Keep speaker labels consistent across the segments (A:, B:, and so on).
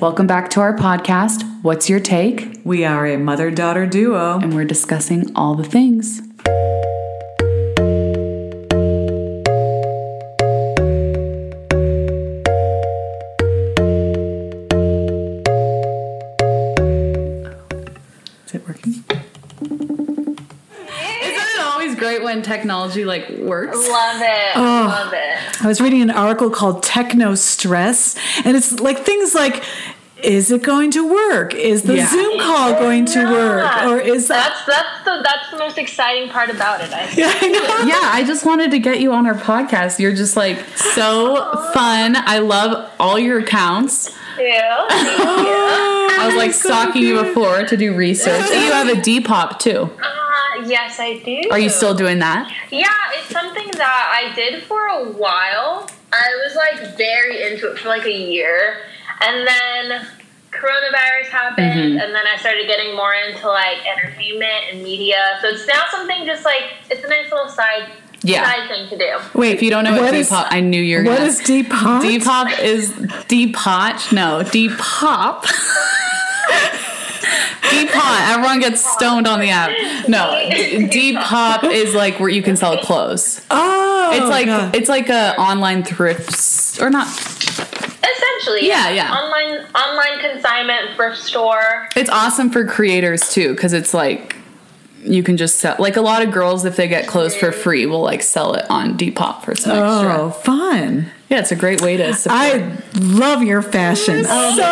A: Welcome back to our podcast, What's Your Take?
B: We are a mother daughter duo.
A: And we're discussing all the things.
B: Is it working?
A: Isn't it always great when technology like works?
C: Love it. Oh, Love it.
B: I was reading an article called Techno Stress, and it's like things like is it going to work? Is the
A: Yeah.
B: Zoom call going to work? Or is that
C: That's that's the that's the most exciting part about it. I think.
B: Yeah, I know.
A: Yeah, I just wanted to get you on our podcast. You're just like so fun. I love all your accounts.
C: Yeah.
A: I was like stalking you before to do research. you have a Depop too.
C: Uh, yes, I do.
A: Are you still doing that?
C: Yeah, it's something that I did for a while. I was like very into it for like a year, and then coronavirus happened,
A: Mm-hmm.
C: and then I started getting more into like entertainment and media. So it's now something just like it's a nice little side
A: Yeah.
C: side thing to do.
B: Wait,
A: If you don't know what,
B: what is-
A: Depop, I knew you were
B: What
A: gonna
B: is Depop?
A: Depop is Depop. No, Depop. Depop. Everyone gets stoned on the app. No, Depop is like where you can sell clothes.
B: Oh,
A: It's like
B: God.
A: it's like a online thrifts or not.
C: Essentially,
A: Yeah, yeah.
C: Online online consignment thrift store.
A: It's awesome for creators too because it's like you can just sell. Like a lot of girls, if they get clothes for mm-hmm. free, will like sell it on Depop for some extra.
B: oh,
A: extra.
B: fun.
A: Yeah, it's a great way to support.
B: I love your fashion.
A: Oh,
B: so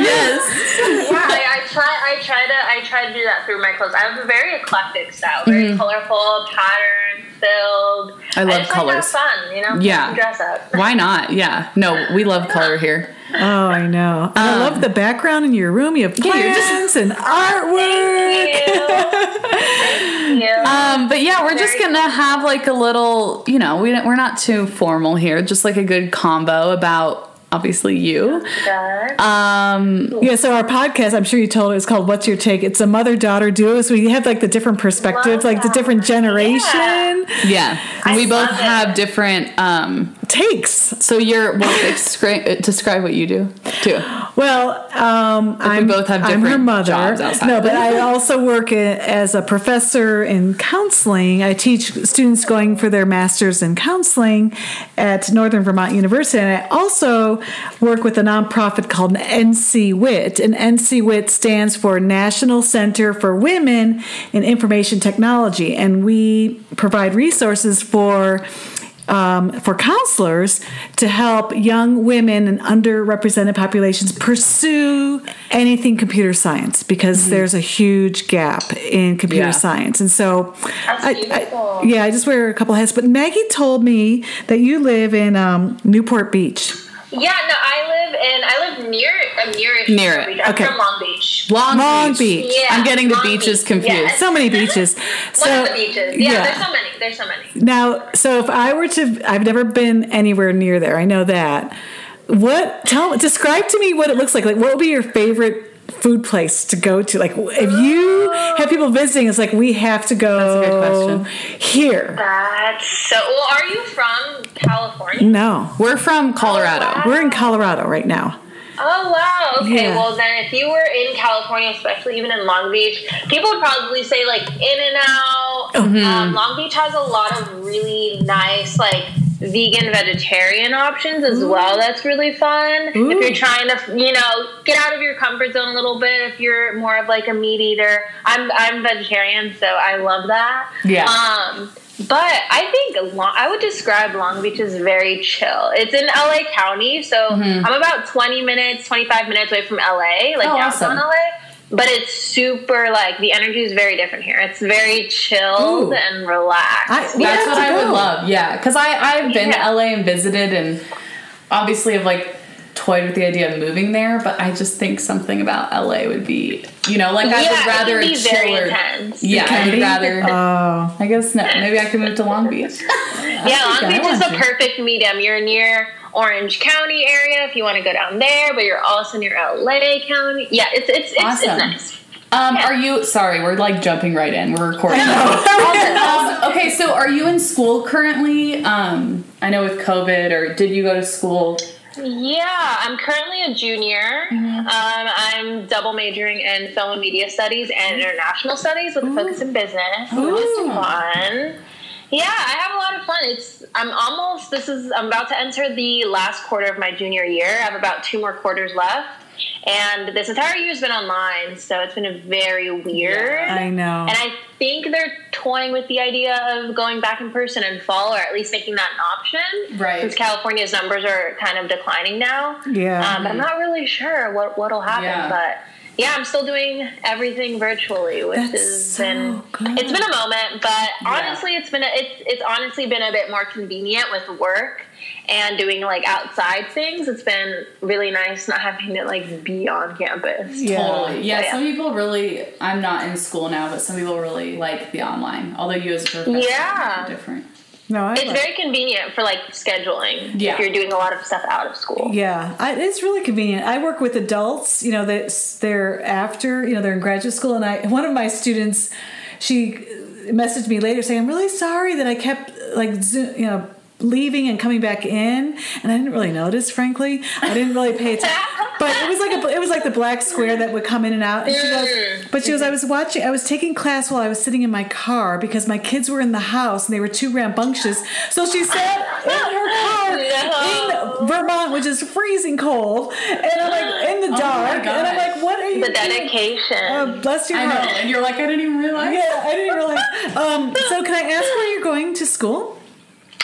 A: yes.
C: yeah, I, I try. I try to. I try to do that through my clothes. I have a very eclectic style, very colorful, pattern filled.
A: Mm-hmm. I love
C: just
A: colors.
C: Like to have fun, you know.
A: Yeah.
C: Dress up.
A: Why not? Yeah. No, we love color here.
B: Oh, I know. And I love the background in your room. You have
A: Um, Yeah,
B: plants and artwork.
C: Thank you.
A: Um, but yeah, we're just gonna have like a little, you know, we we're not too formal here, just like a good combo about obviously you. Um,
B: Yeah, so our podcast, I'm sure you told it, is called What's Your Take? It's a mother daughter duo. So we have like the different perspectives,
C: Love
B: like the different generation
A: yeah,
C: I
A: we both
C: love it.
A: have different. Um,
B: takes.
A: so you're well, describe, describe what you do too.
B: Well, um, I'm
A: both have
B: I'm her
A: different
B: mother.
A: jobs outside
B: No, but. I also work as a professor in counseling. I teach students going for their masters in counseling at Northern Vermont University, and I also work with a nonprofit called NC WIT. And NC WIT stands for National Center for Women in Information Technology, and we provide resources for um, for counselors to help young women and underrepresented populations pursue anything computer science because there's a huge gap in computer
A: Yeah.
B: science. And so, I. I, yeah, I just wear a couple hats. But Maggie told me that you live in um, Newport Beach.
C: Yeah. No, I live in. I live near. I'm near.
A: Near it.
C: I'm
B: Okay.
C: from Long Beach.
A: Long,
B: Long
A: Beach.
B: Beach.
C: Yeah,
A: I'm getting the
C: Long
A: beaches
C: Beach.
A: confused.
C: Yes.
B: So many beaches.
C: One of the beaches. Yeah, There's so many. There's so many.
B: Now, so if I were to, I've never been anywhere near there. I know that. What? Tell, describe to me what it looks like. Like, what would be your favorite food place to go to? Like, if you have people visiting, it's like we have to go.
A: That's a good question.
B: Here.
C: That's so. Well, are you from California?
B: No,
A: We're from Colorado.
C: wow.
B: we're in Colorado right now.
C: Oh wow. Okay.
B: Yeah.
C: Well, then, if you were in California, especially even in Long Beach, people would probably say like In and Out.
B: Mm-hmm.
C: Um, Long Beach has a lot of really nice like vegan vegetarian options as well. That's really fun. If you're trying to, you know, get out of your comfort zone a little bit. If you're more of like a meat eater, I'm I'm vegetarian, so I love that.
A: Yeah.
C: Um, but I think Long, I would describe Long Beach as very chill. It's in LA County, so I'm about 20 minutes, 25 minutes away from LA, like
A: Oh,
C: downtown
A: awesome.
C: LA. But it's super like the energy is very different here. It's very chilled
B: Ooh.
C: and relaxed.
B: I-
A: That's
B: have
A: what
B: to
A: I would love. Yeah, because I I've been
C: Yeah.
A: to LA and visited, and obviously have like toyed with the idea of moving there. But I just think something about LA would be, you know, like I
C: Yeah,
A: would
C: it
A: rather
C: can be
A: a
C: very intense.
A: Yeah,
B: can
A: I'd
B: be?
A: rather.
B: Oh,
A: I guess no. Maybe I could move to Long Beach.
C: yeah, Long Beach is
B: want
C: the perfect medium. You're near Orange County area if you want to go down there, but you're also near LA County. Yeah, it's it's it's,
A: Awesome.
C: it's nice.
A: Um,
C: Yeah.
A: are you sorry? We're like jumping right in. We're recording.
B: I
A: um, okay, so are you in school currently? Um, I know with COVID, or did you go to school?
C: Yeah, I'm currently a junior. Um, I'm double majoring in film and media studies and international studies with a focus in business. So It's
A: Ooh.
C: fun. Yeah, I have a lot of fun. It's I'm almost this is I'm about to enter the last quarter of my junior year. I have about two more quarters left. And this entire year's been online, so it's been a very weird.
B: I know.
C: And I think they're toying with the idea of going back in person in fall, or at least making that an option.
A: Right.
C: Since California's numbers are kind of declining now.
B: Yeah.
C: Um, but I'm not really sure what what'll happen.
A: Yeah.
C: But yeah, I'm still doing everything virtually, which
B: That's
C: has
B: so
C: been
B: good.
C: it's been a moment. But honestly, it's been a, it's it's honestly been a bit more convenient with work and doing like outside things. It's been really nice not having to like be on campus.
B: Yeah.
A: Totally. Yeah,
C: Yeah.
A: some people really, I'm not in school now, but some people really like the online. Although you as a professor
C: Yeah.
A: are different.
B: No, I
C: It's
B: love-
C: very convenient for like scheduling
A: Yeah.
C: if you're doing a lot of stuff out of school.
B: Yeah, I, it's really convenient. I work with adults, you know, that they're after, you know, they're in graduate school, and I one of my students, she messaged me later saying, "I'm really sorry that I kept like, you know." Leaving and coming back in and i didn't really notice frankly i didn't really pay attention but it was like a, it was like the black square that would come in and out and she goes but she goes i was watching i was taking class while i was sitting in my car because my kids were in the house and they were too rambunctious so she sat in her car
C: No.
B: in Vermont, which is freezing cold, and I'm like in the
A: Oh
B: dark, and I'm like, "What are you?"
C: The
B: doing?
C: dedication.
B: Uh, bless your
A: I know.
B: heart.
A: And you're like, I didn't even realize.
B: Yeah, I didn't realize. Um, so, can I ask where you're going to school?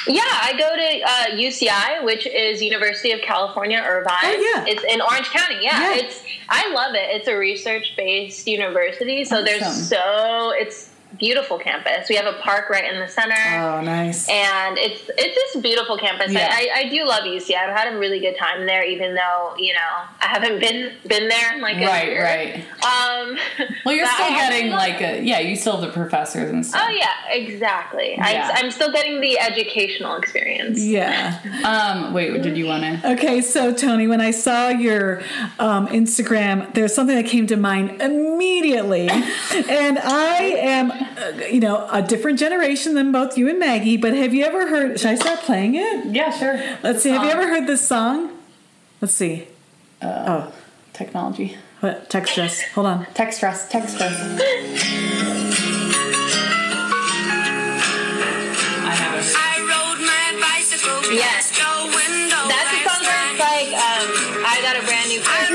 C: Yeah, I go to uh, UCI, which is University of California, Irvine.
B: Oh, yeah.
C: it's in Orange County. Yeah,
B: Yeah.
C: it's I love it. It's a research-based university, so
A: Awesome.
C: there's so it's beautiful campus. We have a park right in the center.
B: Oh, nice.
C: and it's it's just beautiful campus.
A: Yeah.
C: I, I, I do love UC. I've had a really good time there, even though you know I haven't been been there in like a
A: Right,
C: year.
A: right.
C: Um,
A: Well, you're still getting like a, yeah, you still have the professors and stuff.
C: Oh yeah, exactly.
A: Yeah.
C: I, I'm still getting the educational experience.
B: Yeah.
A: Um, wait, did you want to?
B: Okay, so Toni, when I saw your um, Instagram, there's something that came to mind immediately, and I am, uh, you know, a different generation than both you and Maggie. But have you ever heard? Should I start playing it?
A: Yeah, sure.
B: Let's see. Have you ever heard this song? Let's see.
A: Oh, technology.
B: What? Text us. Hold on.
A: Text us, text us. I have it.
D: I rode my bicycle
C: Yes.
D: past
C: That's the song where it's like, um, I got a brand new pair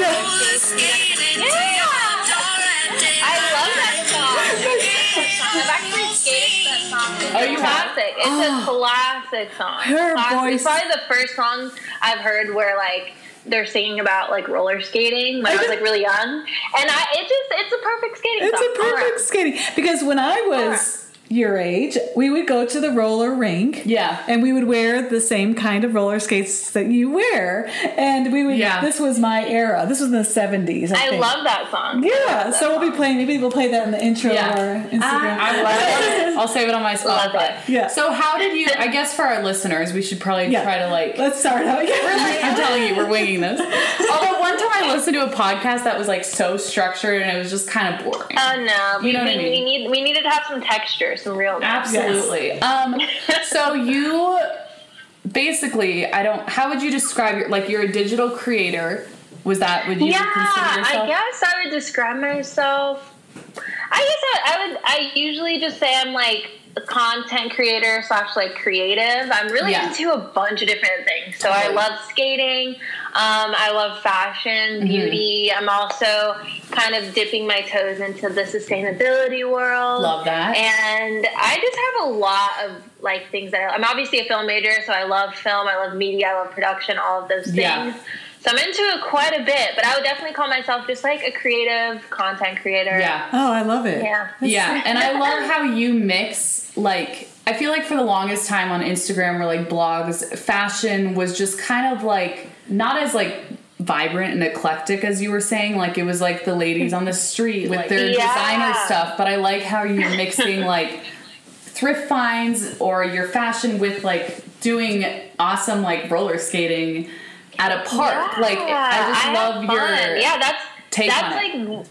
C: It's
A: Oh,
C: a classic. It's a oh. classic song.
B: Her
C: Classic.
B: voice-
C: It's probably the first song I've heard where like they're singing about like roller skating when I was like really young, and I it just it's a perfect skating
B: It's
C: song.
B: a perfect
C: around.
B: skating because when I was your age, we would go to the roller rink.
A: Yeah.
B: And we would wear the same kind of roller skates that you wear. And we would
A: Yeah.
B: this was my era. This was in the 70s. I,
C: I
B: think.
C: love that song.
B: Yeah,
C: that
B: so we'll be playing maybe we'll play that in the intro
A: Yeah.
B: of our ah, Instagram.
A: I love it. I'll save it on my
C: Love
A: Spotify.
C: it.
B: Yeah.
A: So how did you? I guess for our listeners, we should probably
B: Yeah.
A: try to like.
B: Let's start out.
A: I'm telling you, we're winging this. Although one time I listened to a podcast that was like so structured and it was just kind of boring.
C: Oh no, we,
A: You know what I mean?
C: we need we needed to have some texture, some realness.
A: Absolutely. Um, so you basically, I don't. How would you describe your like? You're a digital creator. Was that? Would you
C: Yeah,
A: consider yourself?
C: I guess I would describe myself. I guess I, I would. I usually just say I'm like content creator slash like creative. I'm really
A: Yeah.
C: into a bunch of different things. So I love skating. Um, I love fashion,
A: Mm-hmm.
C: beauty. I'm also kind of dipping my toes into the sustainability world.
A: Love that.
C: And I just have a lot of like things that I, I'm obviously a film major, so I love film, I love media, I love production, all of those things.
A: Yeah.
C: So I'm into it quite a bit, but I would definitely call myself just like a creative content creator.
A: Yeah.
B: Oh, I love it.
C: Yeah.
A: Yeah, and I love how you mix like I feel like for the longest time on Instagram or like blogs, fashion was just kind of like not as like vibrant and eclectic as you were saying. Like it was like the ladies on the street with their
C: Yeah.
A: designer stuff. But I like how you're mixing like thrift finds or your fashion with like doing awesome like roller skating at a park. Like I just
C: have
A: love your
C: yeah. That's
A: take
C: that's
A: on
C: like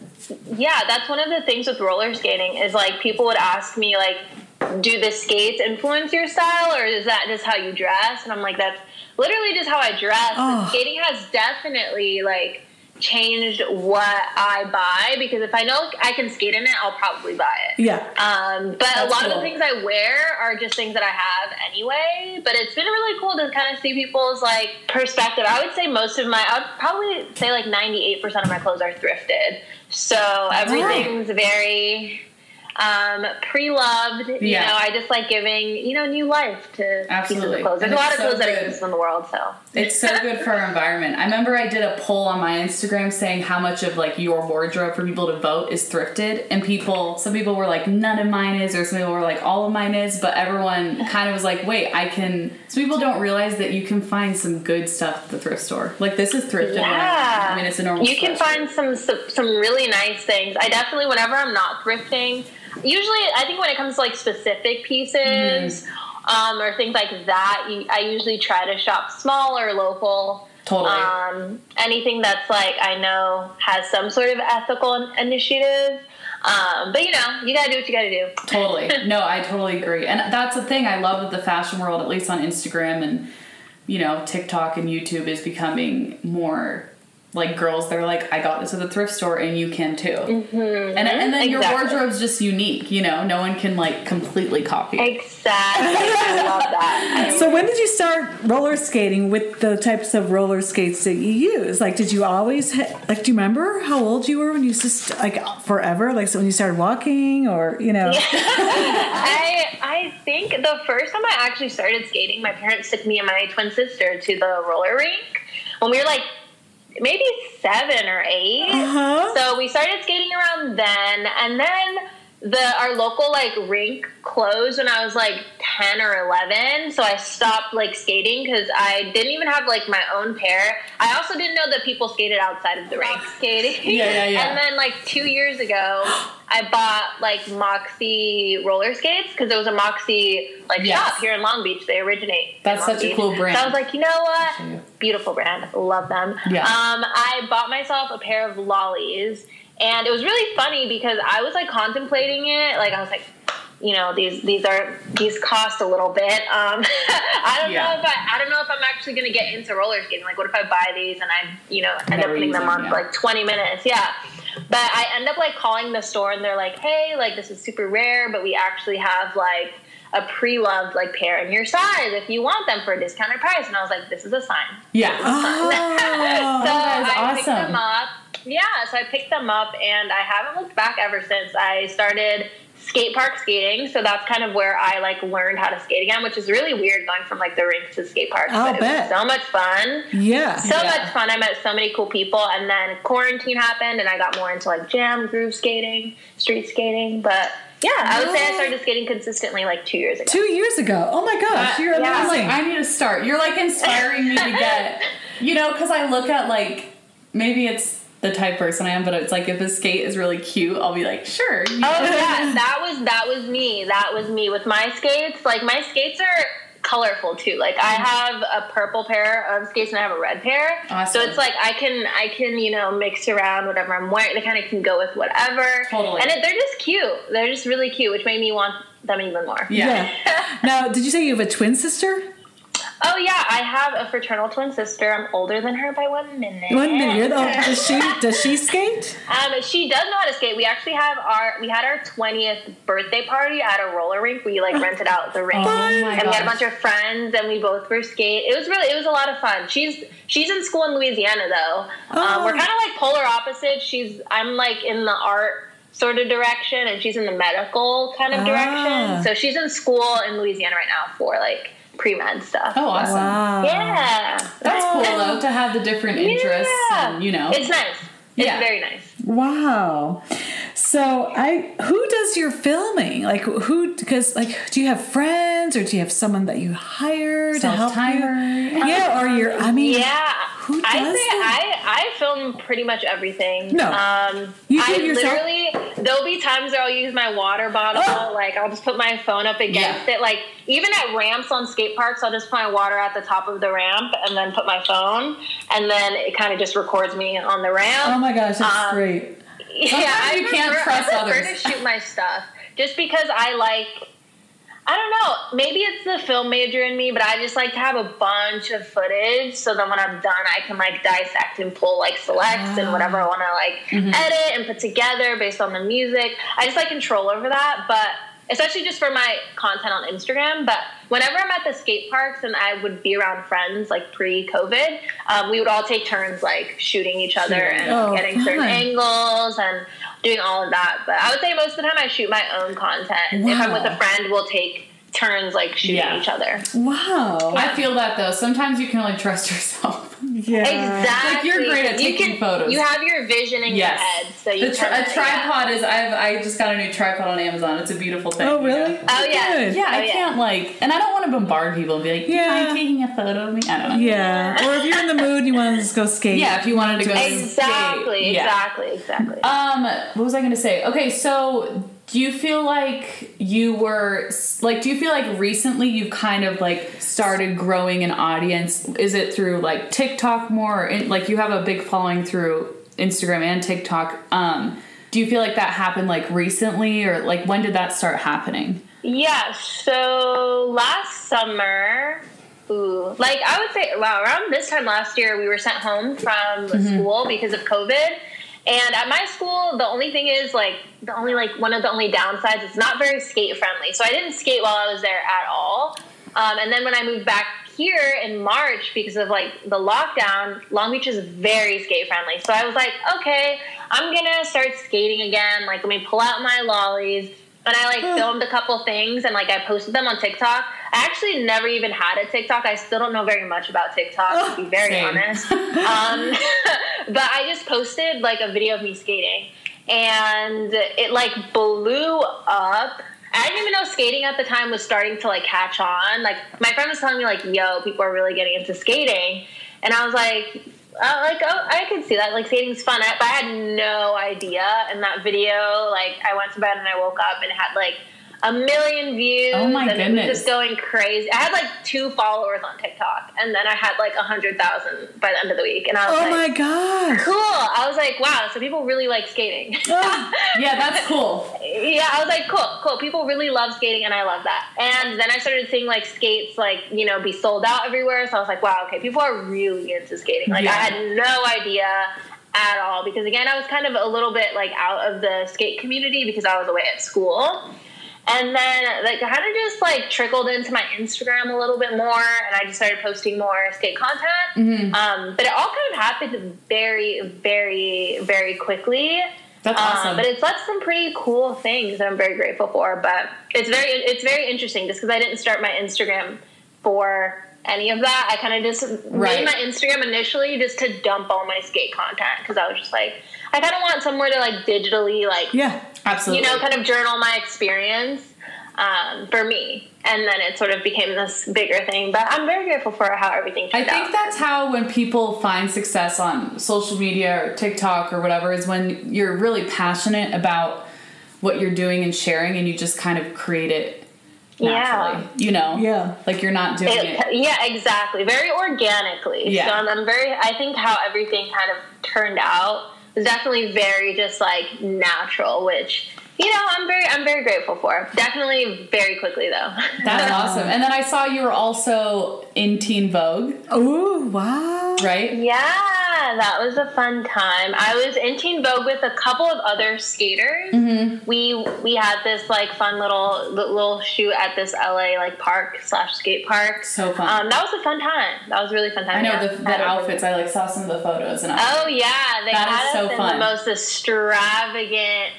C: yeah. That's one of the things with roller skating is like people would ask me like do the skates influence your style, or is that just how you dress? And I'm like, that's literally just how I dress.
B: Oh.
C: Skating has definitely like changed what I buy because if I know I can skate in it, I'll probably buy it.
B: Yeah.
C: Um, but a
A: That's
C: lot of the things I wear are just things that I have anyway. But it's been really cool to kind of see people's like perspective. I would say most of my, I would probably say like ninety eight percent of my clothes are thrifted. So everything's very um, pre-loved. You
A: Yeah.
C: know, I just like giving you know new life to pieces
A: Absolutely.
C: of clothes. There's
A: And
C: a lot of
A: so
C: clothes that
A: good.
C: exist in the world. So
A: It's so good for our environment. I remember I did a poll on my Instagram saying how much of like your wardrobe for people to vote is thrifted, and people, some people were like none of mine is, or some people were like all of mine is, but everyone kind of was like, wait, I can. Some people don't realize that you can find some good stuff at the thrift store. Like this is thrifted.
C: Yeah,
A: I mean, it's a normal.
C: You can find some some really nice things. I definitely, whenever I'm not thrifting, usually I think when it comes to like specific pieces
A: Mm-hmm.
C: um, or things like that, I usually try to shop small or local.
A: Totally.
C: Um, anything that's like I know has some sort of ethical initiative. Um, but you know, you gotta do what you gotta do.
A: Totally. No, I totally agree. And that's the thing I love with the fashion world, at least on Instagram and, you know, TikTok and YouTube is becoming more like girls they're like, I got this at the thrift store and you can too. Mm-hmm. And, and then your wardrobe's just unique, you know, no one can like completely copy.
C: Exactly. I love that.
B: So when did you start roller skating with the types of roller skates that you use? Like, did you always ha- like? Do you remember how old you were when you just like forever? Like, so when you started walking, or you know?
C: I I think the first time I actually started skating, my parents took me and my twin sister to the roller rink when we were like maybe seven or 8
B: Uh-huh.
C: So we started skating around then, and then the our local like rink closed when I was like ten or eleven. So I stopped like skating because I didn't even have like my own pair. I also didn't know that people skated outside of the rink skating.
A: Yeah, yeah, yeah.
C: And then like two years ago, I bought like Moxie roller skates because there was a Moxie like
A: Yes.
C: shop here in Long Beach. They originate. in
A: That's
C: Long
A: such a cool brand.
C: So I was like, you know what? Beautiful brand. Love them.
A: Yeah.
C: Um, I bought myself a pair of lollies, and it was really funny because I was like contemplating it. Like I was like, you know, these these are these cost a little bit. Um, I don't
A: Yeah.
C: know if I I don't know if I'm actually gonna get into roller skating. Like, what if I buy these and I you know end up putting them on
A: yeah.
C: for like 20 minutes? Yeah. But I end up like calling the store and they're like, hey, like this is super rare, but we actually have like a pre-loved like pair in your size if you want them for a discounted price. And I was like, this is a sign.
A: Yeah.
B: Oh,
C: So I picked
A: awesome.
C: them up. Yeah, so I picked them up and I haven't looked back ever since. I started skate park skating, so that's kind of where I like learned how to skate again, which is really weird going from like the rinks to skate park.
B: I'll
C: but
B: bet.
C: it was so much fun.
B: yeah.
C: So
A: Yeah.
C: much fun. I met so many cool people and then quarantine happened and I got more into like jam, groove skating, street skating. But yeah, I would say I started skating consistently like two years ago.
B: Two years ago. Oh my gosh, you're
C: yeah.
A: I
B: amazing.
A: like, I need to start. You're like inspiring me to get, you know, because I look at like maybe it's the type person I am, but it's like if a skate is really cute, I'll be like, sure. you
C: Oh yeah, that was that was me. That was me with my skates. Like my skates are colorful too. Like I mm-hmm. have a purple pair of skates and I have a red pair.
A: Awesome.
C: So it's like I can I can you know mix around whatever I'm wearing. They kind of can go with whatever.
A: Totally.
C: And it, they're just cute. They're just really cute, which made me want them even more.
A: Yeah.
B: now, did you say you have a twin sister?
C: Oh yeah, I have a fraternal twin sister. I'm older than her by one minute.
B: One minute. Oh, does she does she skate?
C: Um, she does know how to skate. We actually have our we had our twentieth birthday party at a roller rink. We like rented out the rink,
A: Oh
C: and we had a bunch of friends, and we both were skate. It was really it was a lot of fun. She's she's in school in Louisiana though. Um,
B: Oh.
C: we're kind of like polar opposites. She's I'm like in the art sort of direction, and she's in the medical kind of
B: Ah.
C: direction. So she's in school in Louisiana right now for like pre med stuff.
A: Oh, awesome.
B: Wow.
C: Yeah,
A: That's cool though to have the different interests
C: Yeah.
A: and you know.
C: it's nice. It's
A: Yeah.
C: very nice.
B: Wow. So I who does your filming? Like who because like do you have friends or do you have someone that you hire to help
A: Self-timer.
B: you? Yeah, or you're I mean
C: Yeah,
B: Who
C: I
B: does
C: say
B: that?
C: I I film pretty much everything.
B: No.
C: um,
B: You do
C: I
B: yourself?
C: literally there'll be times where I'll use my water bottle.
B: Oh.
C: Like I'll just put my phone up against
A: Yeah.
C: it. Like even at ramps on skate parks, I'll just put my water at the top of the ramp and then put my phone, and then it kind of just records me on the ramp.
B: Oh my gosh, that's
C: Um,
B: great.
C: Yeah,
A: Sometimes
C: I
A: you can't
C: prefer,
A: trust
C: I prefer
A: others.
C: to shoot my stuff just because I like. I don't know. Maybe it's the film major in me, but I just like to have a bunch of footage so then when I'm done, I can like dissect and pull like selects and ah. whatever I want to like mm-hmm. edit and put together based on the music. I just like control over that, but especially just for my content on Instagram. But whenever I'm at the skate parks and I would be around friends like pre COVID, um, we would all take turns like shooting each other and
B: Oh,
C: getting certain angles and doing all of that. But I would say most of the time I shoot my own content. If I'm with a friend, we'll take turns like shooting
A: Yeah.
C: each other.
B: Wow.
A: I feel that though. Sometimes you can only trust yourself.
B: Yeah.
C: Exactly.
A: Like, you're great at
C: you can,
A: photos.
C: You have your vision in
A: Yes.
C: your head, so you
A: The tri- a tripod is I've I just got a new tripod on Amazon. It's a beautiful thing.
B: Oh, really?
A: know?
C: Oh, yeah.
B: Good.
A: Yeah,
C: Oh,
A: I
C: yeah.
A: can't like, and I don't want to bombard people and be like, "Yeah,
B: Yeah.
A: I'm taking a photo of me." I don't know.
B: Yeah. Or if you're in the mood, you want to just go skate.
A: Yeah, if you wanted to go
C: Exactly,
A: skate. Yeah.
C: exactly, exactly.
A: Um, what was I going to say? Okay, so do you feel like you were like do you feel like recently you've kind of like started growing an audience? Is it through like TikTok more or in, like you have a big following through Instagram and TikTok? Um, do you feel like that happened like recently or like when did that start happening?
C: Yeah, so last summer, ooh, like I would say, wow, around this time last year, we were sent home from school because of COVID. And at my school, the only thing is like the only like one of the only downsides is not very skate friendly. So I didn't skate while I was there at all. Um, and then when I moved back here in March because of like the lockdown, Long Beach is very skate friendly. So I was like, okay, I'm gonna start skating again. Like, let me pull out my lollies. And I like filmed a couple things and like I posted them on TikTok. I actually never even had a TikTok. I still don't know very much about TikTok, to be very
A: Same.
C: honest. um, but I just posted like a video of me skating and it like blew up. I didn't even know skating at the time was starting to like catch on. Like my friend was telling me like, "Yo, people are really getting into skating," and I was like, uh, "Like, oh, I could see that. Like skating's fun." I, but I had no idea. In that video, like I went to bed and I woke up and had like a million views.
A: Oh, my
C: and It
A: goodness.
C: was just going crazy. I had like two followers on TikTok, and then I had like a hundred thousand by the end of the week, and I was like,
B: Oh
C: like,
B: my god,
C: "Cool!" I was like, "Wow!" So people really like skating.
B: Oh,
A: Yeah, that's cool.
C: yeah, I was like, cool, cool. People really love skating, and I love that. And then I started seeing like skates, like you know, be sold out everywhere. So I was like, wow, okay, people are really into skating. Like
A: Yeah.
C: I had no idea at all because again, I was kind of a little bit like out of the skate community because I was away at school. And then like kind of just like trickled into my Instagram a little bit more, and I just started posting more skate content. Um, but it all kind of happened very, very, very quickly.
A: That's
C: Um,
A: awesome.
C: but it's led to some pretty cool things that I'm very grateful for. But it's very it's very interesting just because I didn't start my Instagram for any of that. I kind of just
A: Right.
C: made my Instagram initially just to dump all my skate content because I was just like I kind of want somewhere to like digitally like
B: yeah.
A: Absolutely.
C: you know kind of journal my experience um, for me. And then it sort of became this bigger thing. But I'm very grateful for how everything
A: I think
C: out.
A: that's how when people find success on social media or TikTok or whatever is when you're really passionate about what you're doing and sharing and you just kind of create it naturally. You know?
B: Yeah.
A: Like you're not doing
C: It-
A: it.
C: yeah, exactly. Very organically.
A: Yeah.
C: So I'm, I'm very. I think how everything kind of turned out was definitely very just like natural, which you know I'm very I'm very grateful for. Definitely very quickly though.
A: That's awesome. And then I saw you were also in Teen Vogue,
B: Oh, wow.
A: right?
C: yeah, that was a fun time. I was in Teen Vogue with a couple of other skaters.
A: Mm-hmm.
C: We we had this like fun little little shoot at this LA like park slash skate park.
A: So fun.
C: Um, that was a fun time. That was a really fun time.
A: I know
C: yeah.
A: the, the
C: Had a-
A: outfits. I like saw some of the photos and I
C: Oh yeah, they
A: That
C: had
A: is
C: us
A: so
C: in
A: fun.
C: the most extravagant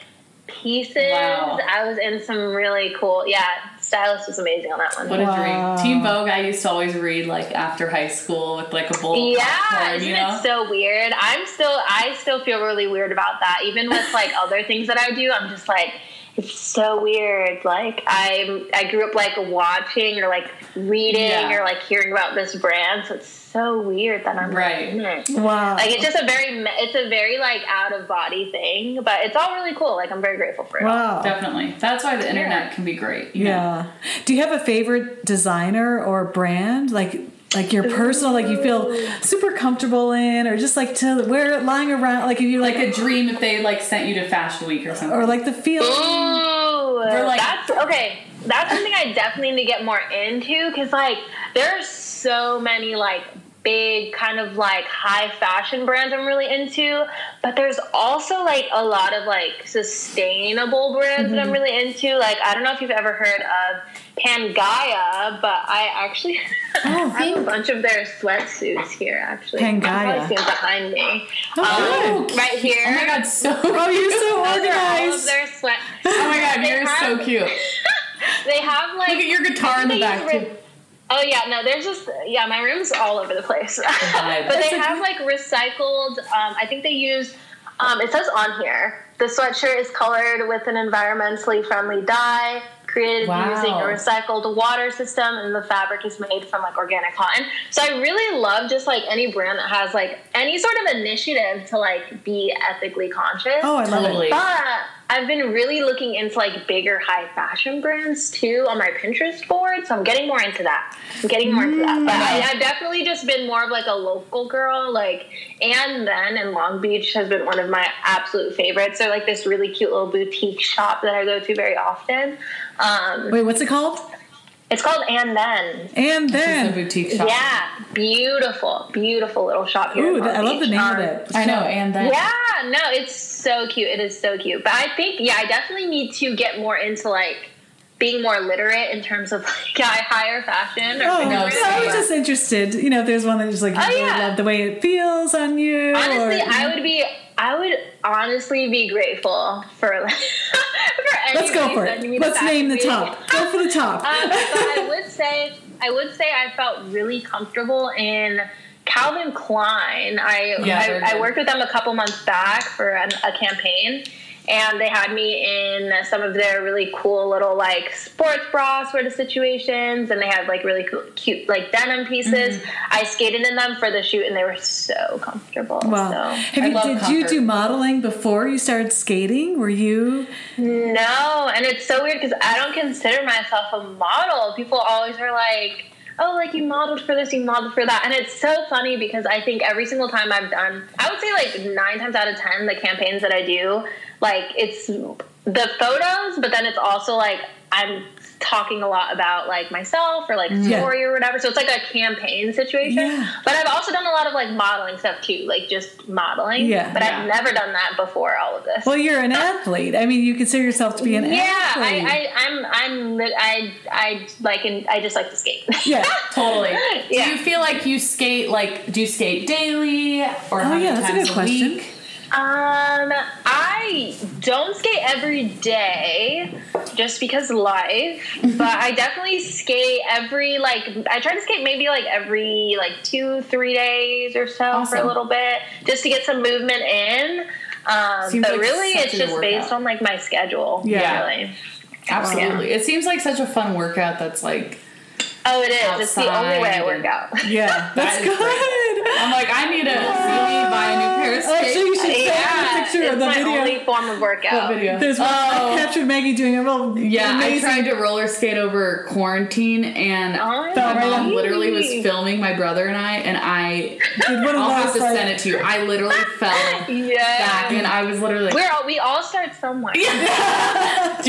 C: pieces.
A: Wow.
C: I was in some really cool. Yeah, stylist was amazing on that one.
A: what a dream. Teen Vogue I used to always read like after high school with like a bowl
C: yeah,
A: popcorn,
C: isn't
A: you know?
C: it so weird? I'm still, I still feel really weird about that. Even with like other things that I do, I'm just like, it's so weird. Like I, I grew up like watching or like reading
A: Yeah.
C: or like hearing about this brand, so it's so weird that I'm
A: Right.
C: Like.
B: Wow.
C: Like it's just a very, it's a very like out of body thing, but it's all really cool. Like I'm very grateful for it. all.
B: wow.
A: Definitely. That's why the internet can be great. you know?
B: Yeah. Do you have a favorite designer or brand? Like like your personal, like you feel super comfortable in, or just like to wear it lying around, like if you
A: Like
B: like
A: a dream if they like sent you to Fashion Week or something.
B: or like the feel.
C: Ooh,
A: like-
C: that's okay. That's something I definitely need to get more into because like there's so many like big kind of like high fashion brands I'm really into, but there's also like a lot of like sustainable brands that I'm
A: Mm-hmm.
C: really into. Like I don't know if you've ever heard of Pangaia, but I actually
B: Oh,
C: have a bunch of their sweatsuits here. Actually,
B: Pangaia.
C: You can probably see it behind me.
B: Oh,
C: Um, right here.
A: Oh my god, so
B: Oh, you're so
C: Those are all of
B: organized.
C: their sweat.
A: Oh my god, you're
C: have-
A: so cute.
C: They have like
A: Look at your guitar in the back
C: re- Oh yeah, no, there's just yeah, my room's all over the place.
A: vibe.
C: but they have like recycled. Um, I think they use. Um, it says on here the sweatshirt is colored with an environmentally friendly dye created
A: Wow.
C: using a recycled water system and the fabric is made from like organic cotton so i really love just like any brand that has like any sort of initiative to like be ethically conscious
B: Oh, I love
A: Totally.
B: it.
C: but I've been really looking into like bigger high fashion brands too on my Pinterest board, so I'm getting more into that. I'm getting more into that. But I, I've definitely just been more of like a local girl. Like, and then in Long Beach has been one of my absolute favorites. They're like this really cute little boutique shop that I go to very often. Um,
B: Wait, what's it called?
C: It's called And Then.
B: And
A: It's a
B: then.
A: boutique shop.
C: Yeah, beautiful, beautiful little shop here.
B: Ooh, I love the
C: Beach.
B: name of
C: Um,
B: it.
A: I know, and then
C: Yeah, no, it's so cute. It is so cute. But I think, yeah, I definitely need to get more into like being more literate in terms of like high- higher fashion. Or
B: Oh,
C: bigger
A: no,
B: no. I was
A: same.
B: just interested. You know, if there's one that just like you
C: Oh,
B: really
C: yeah.
B: love the way it feels on you.
C: honestly,
B: or-
C: I would be, I would honestly be grateful for like, for
B: Let's go for it. Let's name the top. Go for the top.
C: Um, I would say I would say I felt really comfortable in Calvin Klein. I
A: Yeah,
C: I, I worked with them a couple months back for an, a campaign, and they had me in some of their really cool little like sports bra sort of situations, and they had like really cool, cute like denim pieces.
A: Mm-hmm.
C: I skated in them for the shoot, and they were so comfortable.
B: Wow.
C: So.
B: Have you, did you do modeling before you started skating? Were you?
C: No, and it's so weird because I don't consider myself a model. People always are like, "Oh, like you modeled for this, you modeled for that," and it's so funny because I think every single time I've done, I would say like nine times out of ten, the campaigns that I do, like it's the photos, but then it's also like I'm talking a lot about like myself or like mm.
B: Yeah.
C: story or whatever. So it's like a campaign situation.
B: Yeah.
C: But I've also done a lot of like modeling stuff too, like just modeling.
B: Yeah.
C: But
A: Yeah.
C: I've never done that before all of this.
B: Well, you're an athlete. I mean, you consider yourself to be an
C: Yeah,
B: athlete.
C: I, I, I'm, I'm, I, I like, and I just like to skate.
B: yeah.
A: totally.
C: Yeah.
A: Do you feel like you skate like do you skate daily or oh, how
B: Oh,
A: many
B: yeah, that's a
A: times
B: good question.
A: week?
C: Um, I don't skate every day, just because life. but I definitely skate every like. I try to skate maybe like every like two, three days or so for a little bit, just to get some movement in. Um,
A: Seems
C: but
A: like
C: really, it's just based on like my schedule.
B: Yeah.
C: Really.
A: Absolutely. It seems like such a fun workout that's like
C: Oh, it is. It's the only way I work out.
B: Yeah. That's
A: is
B: good.
A: great. I'm like, I need to see me buy a new pair of skates.
B: Actually, you should send me a picture
C: it's
B: of the
C: my
B: video.
C: only form of workout.
A: What video?
B: There's one
A: Oh.
B: I captured Maggie doing a real
A: Yeah, I tried to roller skate over quarantine, and
C: Oh,
A: my
B: right
A: mom
B: on.
A: literally was filming my brother and I, and I
B: did one of
A: I'll have
B: those,
A: to
B: like-
A: send it to you. I literally fell
C: Yeah.
A: back, and I was literally like,
C: We're all, we all start somewhere.
A: "Do you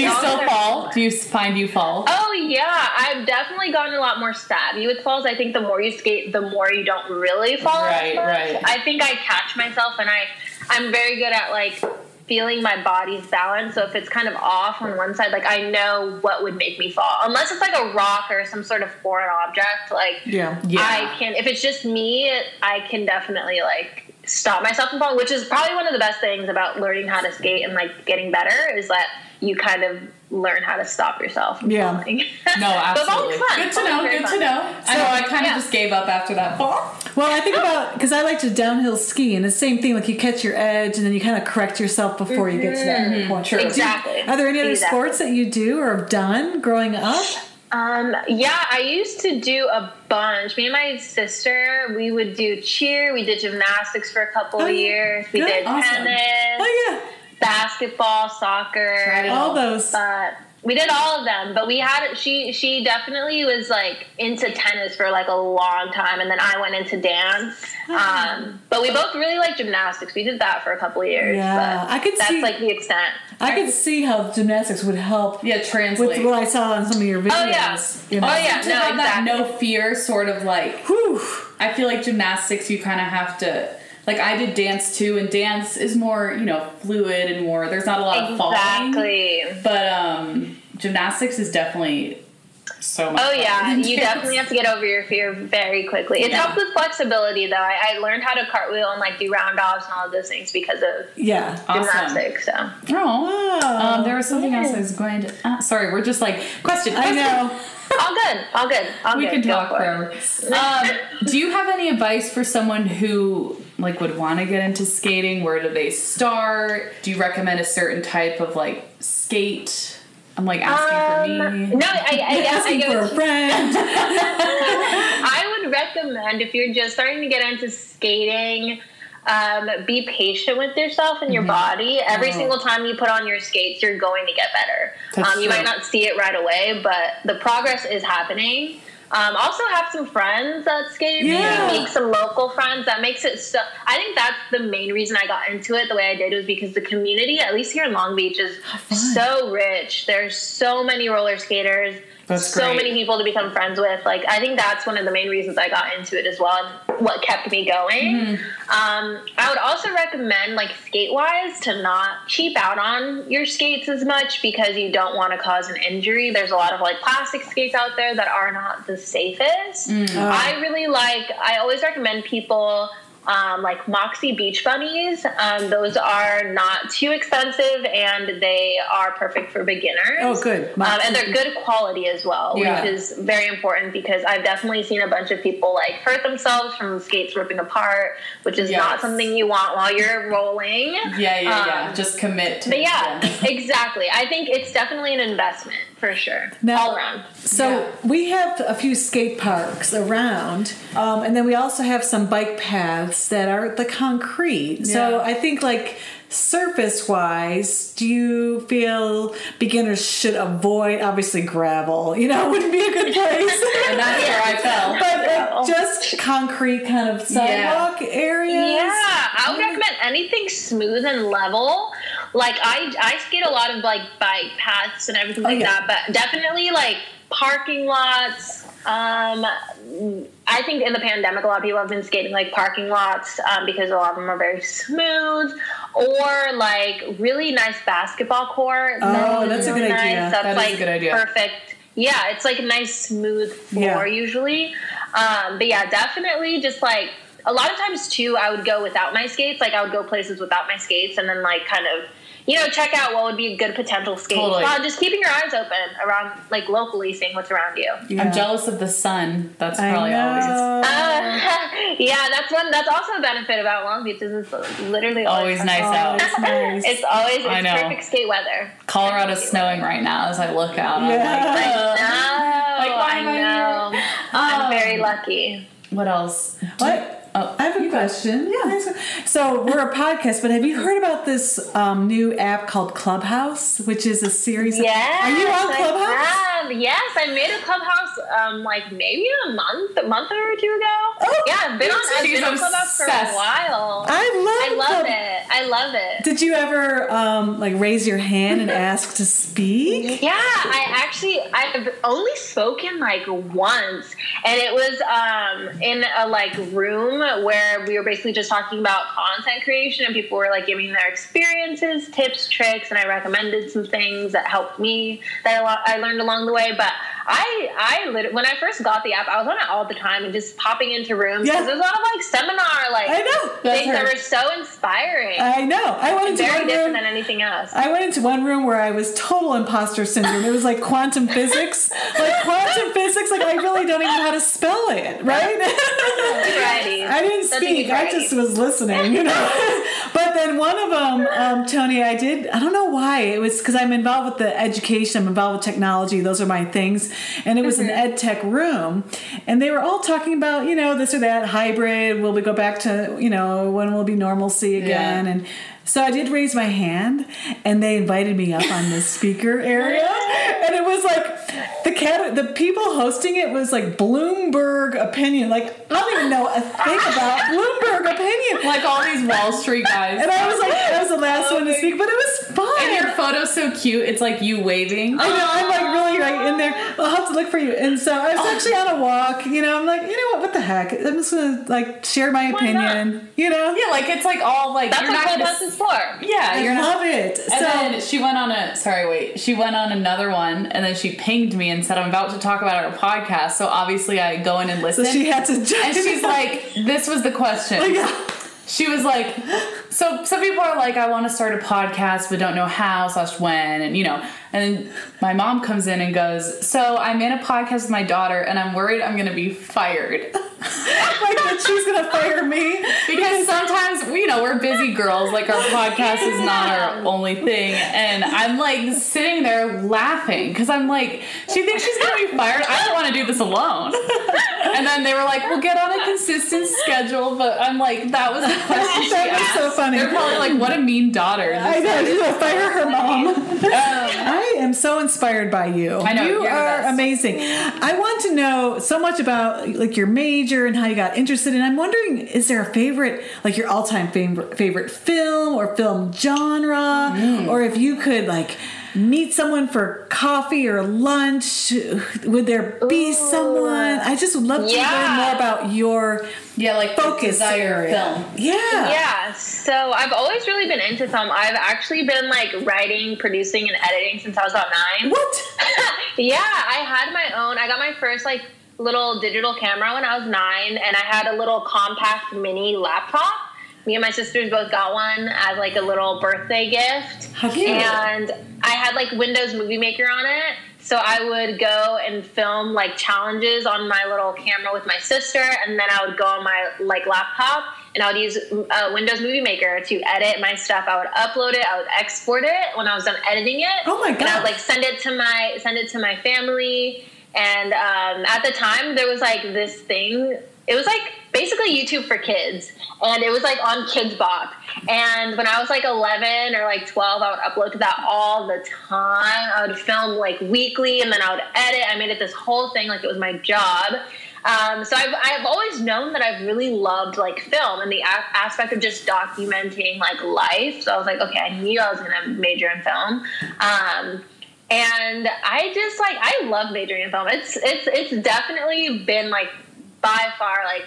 C: Y'all
A: still
C: are-
A: fall? Do you find you fall?"
C: Oh yeah, I've definitely gotten a lot more savvy with falls. I think the more you skate, the more you don't really fall.
A: Right, right.
C: I think I catch myself, and I I'm very good at like feeling my body's balance. So if it's kind of off on one side, like I know what would make me fall, unless it's like a rock or some sort of foreign object. Like
B: Yeah.
A: Yeah.
C: I can if it's just me, I can definitely like stop myself from falling, which is probably one of the best things about learning how to skate and like getting better is that you kind of learn how to stop yourself from
B: Yeah.
C: falling.
A: No, absolutely.
C: falling's fun.
A: Good to know. Good
C: fun.
A: to know. I know. I kind
C: yeah.
A: of just gave up after that fall.
B: Well, I think about because I like to downhill ski, and the same thing. Like you catch your edge, and then you kind of correct yourself before you get to that point.
A: True.
B: Do-
C: Exactly.
B: Are there any other
C: Exactly.
B: sports that you do or have done growing up?
C: Um, yeah, I used to do a bunch. Me and my sister, we would do cheer. We did gymnastics for a couple
B: Oh,
C: of years. We
B: Good.
C: did
A: Awesome.
C: tennis,
B: Oh
C: basketball, soccer.
A: Tried
B: all
A: all.
B: those.
C: But we did all of them, but we had she she definitely was like into tennis for like a long time, and then I went into dance. Um, but we both really like gymnastics. We did that for a couple of years.
B: Yeah,
C: but
B: I could
C: that's
B: see-
C: like the extent.
B: I could see how gymnastics would help
A: Yeah, translate.
B: with what I saw on some of your videos.
C: Oh, yeah.
B: you know?
C: Oh, yeah.
A: to
C: no,
A: have that no fear sort of like
B: Whew.
A: I feel like gymnastics you kind of have to like I did dance too and dance is more you know fluid and more there's not a lot of falling
C: Exactly.
A: but um gymnastics is definitely so much
C: Oh yeah, you definitely have to get over your fear very quickly. It
A: Yeah.
C: helps with flexibility though. I, I learned how to cartwheel and like do round offs and all of those things because of
B: Yeah.
A: Awesome.
C: gymnastics. So
A: Oh.
B: Oh.
A: Um, there was something else I was going to. Uh, sorry, we're just like question.
B: I know.
C: all good, all good. All
A: we
C: good.
A: can talk
C: for
A: forever. Um, do you have any advice for someone who like would want to get into skating? Where do they start? Do you recommend a certain type of like skate? I'm like asking for
C: Um,
A: me.
C: no, I, I, I,
B: Asking
C: get
B: for a friend.
C: I would recommend if you're just starting to get into skating, um, be patient with yourself and your
A: Mm-hmm.
C: body. Every
B: Oh.
C: single time you put on your skates, you're going to get better. Um, you might not see it right away, but the progress is happening. Um, also, have some friends that skate.
B: Yeah.
C: Make some local friends. That makes it so. I think that's the main reason I got into it the way I did was because the community, at least here in Long Beach, is so rich. There's so many roller skaters.
A: That's
C: so
A: great.
C: many people to become friends with. Like I think that's one of the main reasons I got into it as well, and what kept me going.
A: Mm-hmm.
C: Um, I would also recommend, like skate wise, to not cheap out on your skates as much because you don't want to cause an injury. There's a lot of like plastic skates out there that are not the safest.
A: Mm.
C: I really like. I always recommend people. Um, like Moxie Beach Bunnies. Um, those are not too expensive and they are perfect for beginners.
B: Oh, good.
C: Um, and they're good quality as well,
A: Yeah.
C: which is very important because I've definitely seen a bunch of people like hurt themselves from skates ripping apart, which is
A: Yes.
C: not something you want while you're rolling.
A: Yeah, yeah, yeah.
C: Um,
A: Just commit to
C: But
A: it.
C: yeah, exactly. I think it's definitely an investment for sure,
B: Now-
C: all around.
B: So
A: Yeah.
B: we have a few skate parks around, um, and then we also have some bike paths that are the concrete. So I think like surface wise, do you feel beginners should avoid obviously gravel? You know, wouldn't be a good place.
A: And that's where I fell.
B: but just concrete kind of sidewalk areas.
C: Yeah, I would recommend anything smooth and level. Like I, I skate a lot of like bike paths and everything like
B: Oh, yeah.
C: that, but definitely like parking lots. Um, I think in the pandemic, a lot of people have been skating like parking lots um, because a lot of them are very smooth, or like really nice basketball court.
B: Oh,
C: is
B: that's a good idea.
C: Nice. That's
A: That is a
C: like
A: good idea.
C: perfect. Yeah, it's like a nice smooth
B: Yeah.
C: floor usually. Um, but yeah, definitely just like a lot of times too, I would go without my skates. Like I would go places without my skates and then like kind of, you know, check out what would be a good potential skate.
A: Totally.
C: While just keeping your eyes open around like locally seeing what's around you.
B: Yeah.
A: I'm jealous of the sun. That's
B: I
A: probably always.
C: Uh, yeah, that's one. That's also a benefit about Long Beach is it's literally
A: always nice
B: Oh,
A: out.
B: it's nice.
C: It's always it's
A: I know.
C: perfect skate weather.
A: Colorado's snowing right now as I look out. I'm like,
C: I know.
A: Like, why
C: I
A: am I
C: know.
A: Um,
C: I'm very lucky.
A: What else?
B: What?
A: Oh,
B: I have a question. Yeah. So we're a podcast, but have you heard about this um, new app called Clubhouse, which is a series? Of,
C: Yes,
B: Are you on Clubhouse?
C: Have. Yes, I made a clubhouse um like maybe a month, a month or two ago.
B: Oh,
C: yeah, I've been on. I've been on clubhouse for a while.
B: I
C: I
B: love.
C: love
B: Club-
C: it. I love it.
B: Did you ever um, like raise your hand and ask to speak?
C: Yeah, I actually I've only spoken like once, and it was um in a like room where we were basically just talking about content creation, and people were like giving their experiences, tips, tricks, and I recommended some things that helped me that I I learned along the way. But I I lit- when I first got the app, I was on it all the time and just popping into rooms
B: Yeah.
C: because there's a lot of like seminar like
B: I know.
A: That's
C: things that were so inspiring,
B: I know. I went into
C: very
B: one
C: different
B: room.
C: than anything else.
B: I went into one room where I was total imposter syndrome. It was like quantum physics, like quantum physics. Like I really don't even know how to spell it, right? I didn't
C: That's
B: speak. I just was listening, you know. but then one of them, um, Toni, I did. I don't know why. It was because I'm involved with the education. I'm involved with technology. Those are my things. And it was an mm-hmm. ed tech room, and they were all talking about you know this or that hybrid. Will we go back to you know when will be normalcy again?
A: Yeah.
B: And so I did raise my hand, and they invited me up on the speaker oh, area. And it was like the cat, the people hosting it was like Bloomberg opinion. Like I don't even know a thing about Bloomberg opinion.
A: Like all these Wall Street guys.
B: And I was like, was the last one to speak, but it was fun.
A: And your photo's so cute. It's like you waving.
B: I know, I'm like really like in there. I'll have to look for you. And so I was oh. actually on a walk, you know, I'm like, you know what, what the heck? I'm just gonna like share my
C: Why
B: opinion. You know?
A: Yeah, like it's like all like
C: That's
A: you're
C: what
A: not gonna.
C: Clubhouse is for.
A: Yeah,
B: I
A: you're not.
B: love it.
A: And
B: so
A: then she went on a sorry, wait. She went on another one, and then she pinged me and said, "I'm about to talk about our podcast." So obviously, I go in and listen.
B: so she had to join.
A: and she's like, "This was the question."
B: yeah.
A: She was like, "So some people are like, I want to start a podcast, but don't know how slash when, and you know." And my mom comes in and goes, "So I'm in a podcast with my daughter, and I'm worried I'm going to be fired."
B: like that she's gonna fire me.
A: Because sometimes, you know, we're busy girls. Like our podcast is not our only thing, and I'm like sitting there laughing because I'm like, she thinks she's gonna be fired. I don't want to do this alone. And then they were like, "We'll get on a consistent schedule," but I'm like, that was the question she
B: That was
A: asked.
B: so funny.
A: They're probably like, "What a mean daughter."
B: I know she's gonna fire her mom.
A: Um,
B: I am so inspired by you.
A: I know,
B: you are amazing. I want to know so much about like your major and how you got interested. And I'm wondering, is there a favorite, like your all-time favorite favorite film or film genre,
A: Mm.
B: or if you could like meet someone for coffee or lunch, would there be
C: Ooh.
B: someone? I just would love to
C: Yeah.
B: learn more about your
A: yeah, like
B: focus
A: desire
B: area.
A: film.
B: Yeah.
C: Yeah, so I've always really been into film. I've actually been like writing, producing, and editing since I was about nine.
B: What?
C: yeah, I had my own. I got my first like little digital camera when I was nine, and I had a little compact mini laptop. Me and my sisters both got one as like a little birthday gift.
B: How cute.
C: And I had like Windows Movie Maker on it. So I would go and film like challenges on my little camera with my sister, and then I would go on my like laptop and I would use uh, Windows Movie Maker to edit my stuff. I would upload it, I would export it when I was done editing it.
B: Oh my
C: And I
B: God.
C: would like send it to my send it to my family. And um, at the time, there was like this thing. It was like basically YouTube for kids, and it was like on Kids Bop. And when I was like 11 or like 12, I would upload to that all the time. I would film like weekly, and then I would edit. I made it this whole thing like it was my job. Um, so I've, I've always known that I've really loved like film and the a- aspect of just documenting like life. So I was like, okay, I knew I was gonna major in film. Um, and I just like I love majoring in film. It's it's it's definitely been like by far like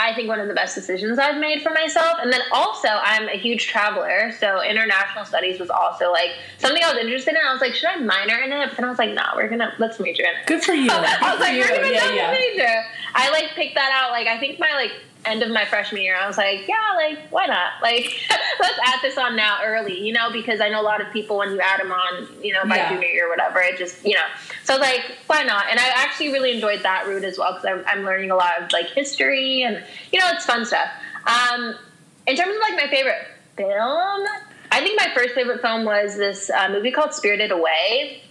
C: I think one of the best decisions I've made for myself. And then also I'm a huge traveler, so international studies was also like something I was interested in. I was like, should I minor in it? But then I was like, no, we're gonna let's major in it.
B: Good for you.
C: I was like, we're gonna
A: Yeah,
C: double
A: yeah.
C: major. I like picked that out. Like I think my like end of my freshman year, I was like, yeah, like why not? Like let's add this on now early, you know, because I know a lot of people when you add them on, you know, by
A: Yeah.
C: junior year or whatever, it just you know. So like, why not? And I actually really enjoyed that route as well because I'm, I'm learning a lot of like history and you know it's fun stuff. Um, in terms of like my favorite film, I think my first favorite film was this uh, movie called Spirited Away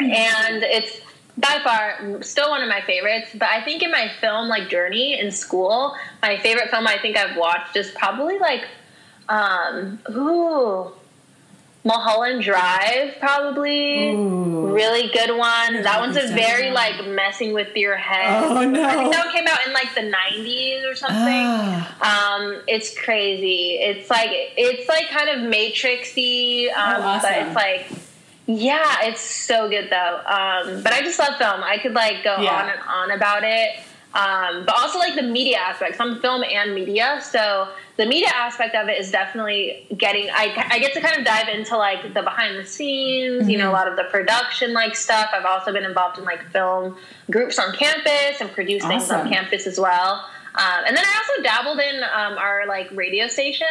C: and it's by far still one of my favorites but i think in my film like journey in school my favorite film i think i've watched is probably like um ooh mulholland drive probably
B: Ooh.
C: really good one that one's a very like messing with your head
B: Oh, no.
C: i think that one came out in like the 90s or something
B: Ah.
C: um, it's crazy. It's like it's like kind of matrixy, um,
A: Oh, awesome.
C: but it's like yeah, it's so good though. Um, but I just love film. I could like go
A: Yeah.
C: on and on about it. Um, but also like the media aspects. I'm film and media, so the media aspect of it is definitely getting. I, I get to kind of dive into like the behind the scenes. You know, a lot of the production like stuff. I've also been involved in like film groups on campus and produce things on campus as well. Um, and then I also dabbled in um, our like radio station,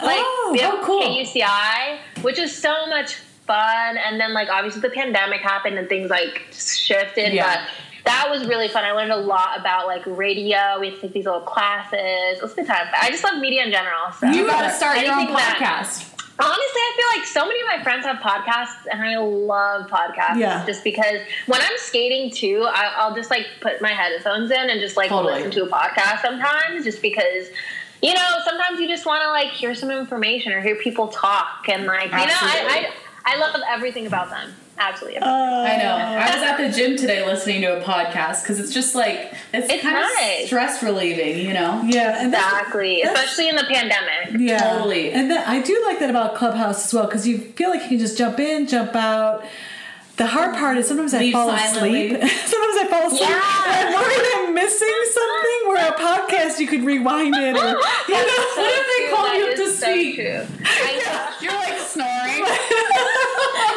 C: like
B: Oh,
C: we have
A: oh, cool.
C: KUCI, which is so much fun. And then like obviously the pandemic happened and things like shifted,
A: Yeah.
C: but that was really fun. I learned a lot about like radio. We had to take these little classes. It was a good time. I just love media in general. So
A: You got to start your own
C: that-
A: podcast.
C: Honestly, I feel like so many of my friends have podcasts, and I love podcasts.
B: Yeah.
C: Just because when I'm skating too, I, I'll just like put my headphones in and just like
A: Totally.
C: listen to a podcast sometimes, just because. You know, sometimes you just want to like hear some information or hear people talk, and like you know, I,
A: Absolutely.
C: I I love everything about them. Absolutely.
B: Uh,
A: I know. I was at the gym today listening to a podcast because it's just like it's,
C: It's
A: kind
C: nice.
A: of stress relieving, you know.
B: Yeah, and that's-
C: exactly.
B: that's-
C: Especially in the pandemic.
B: Yeah,
A: Totally.
B: And that, I do like that about Clubhouse as well because you feel like you can just jump in, jump out. The hard part is sometimes I fall
A: silently.
B: asleep. sometimes I fall asleep.
C: Yeah.
B: And I'm worried I'm missing something. Where a podcast, you could rewind it. Or, you know,
A: What if they call you up to
C: so
A: speak?
C: I
A: You're like snoring.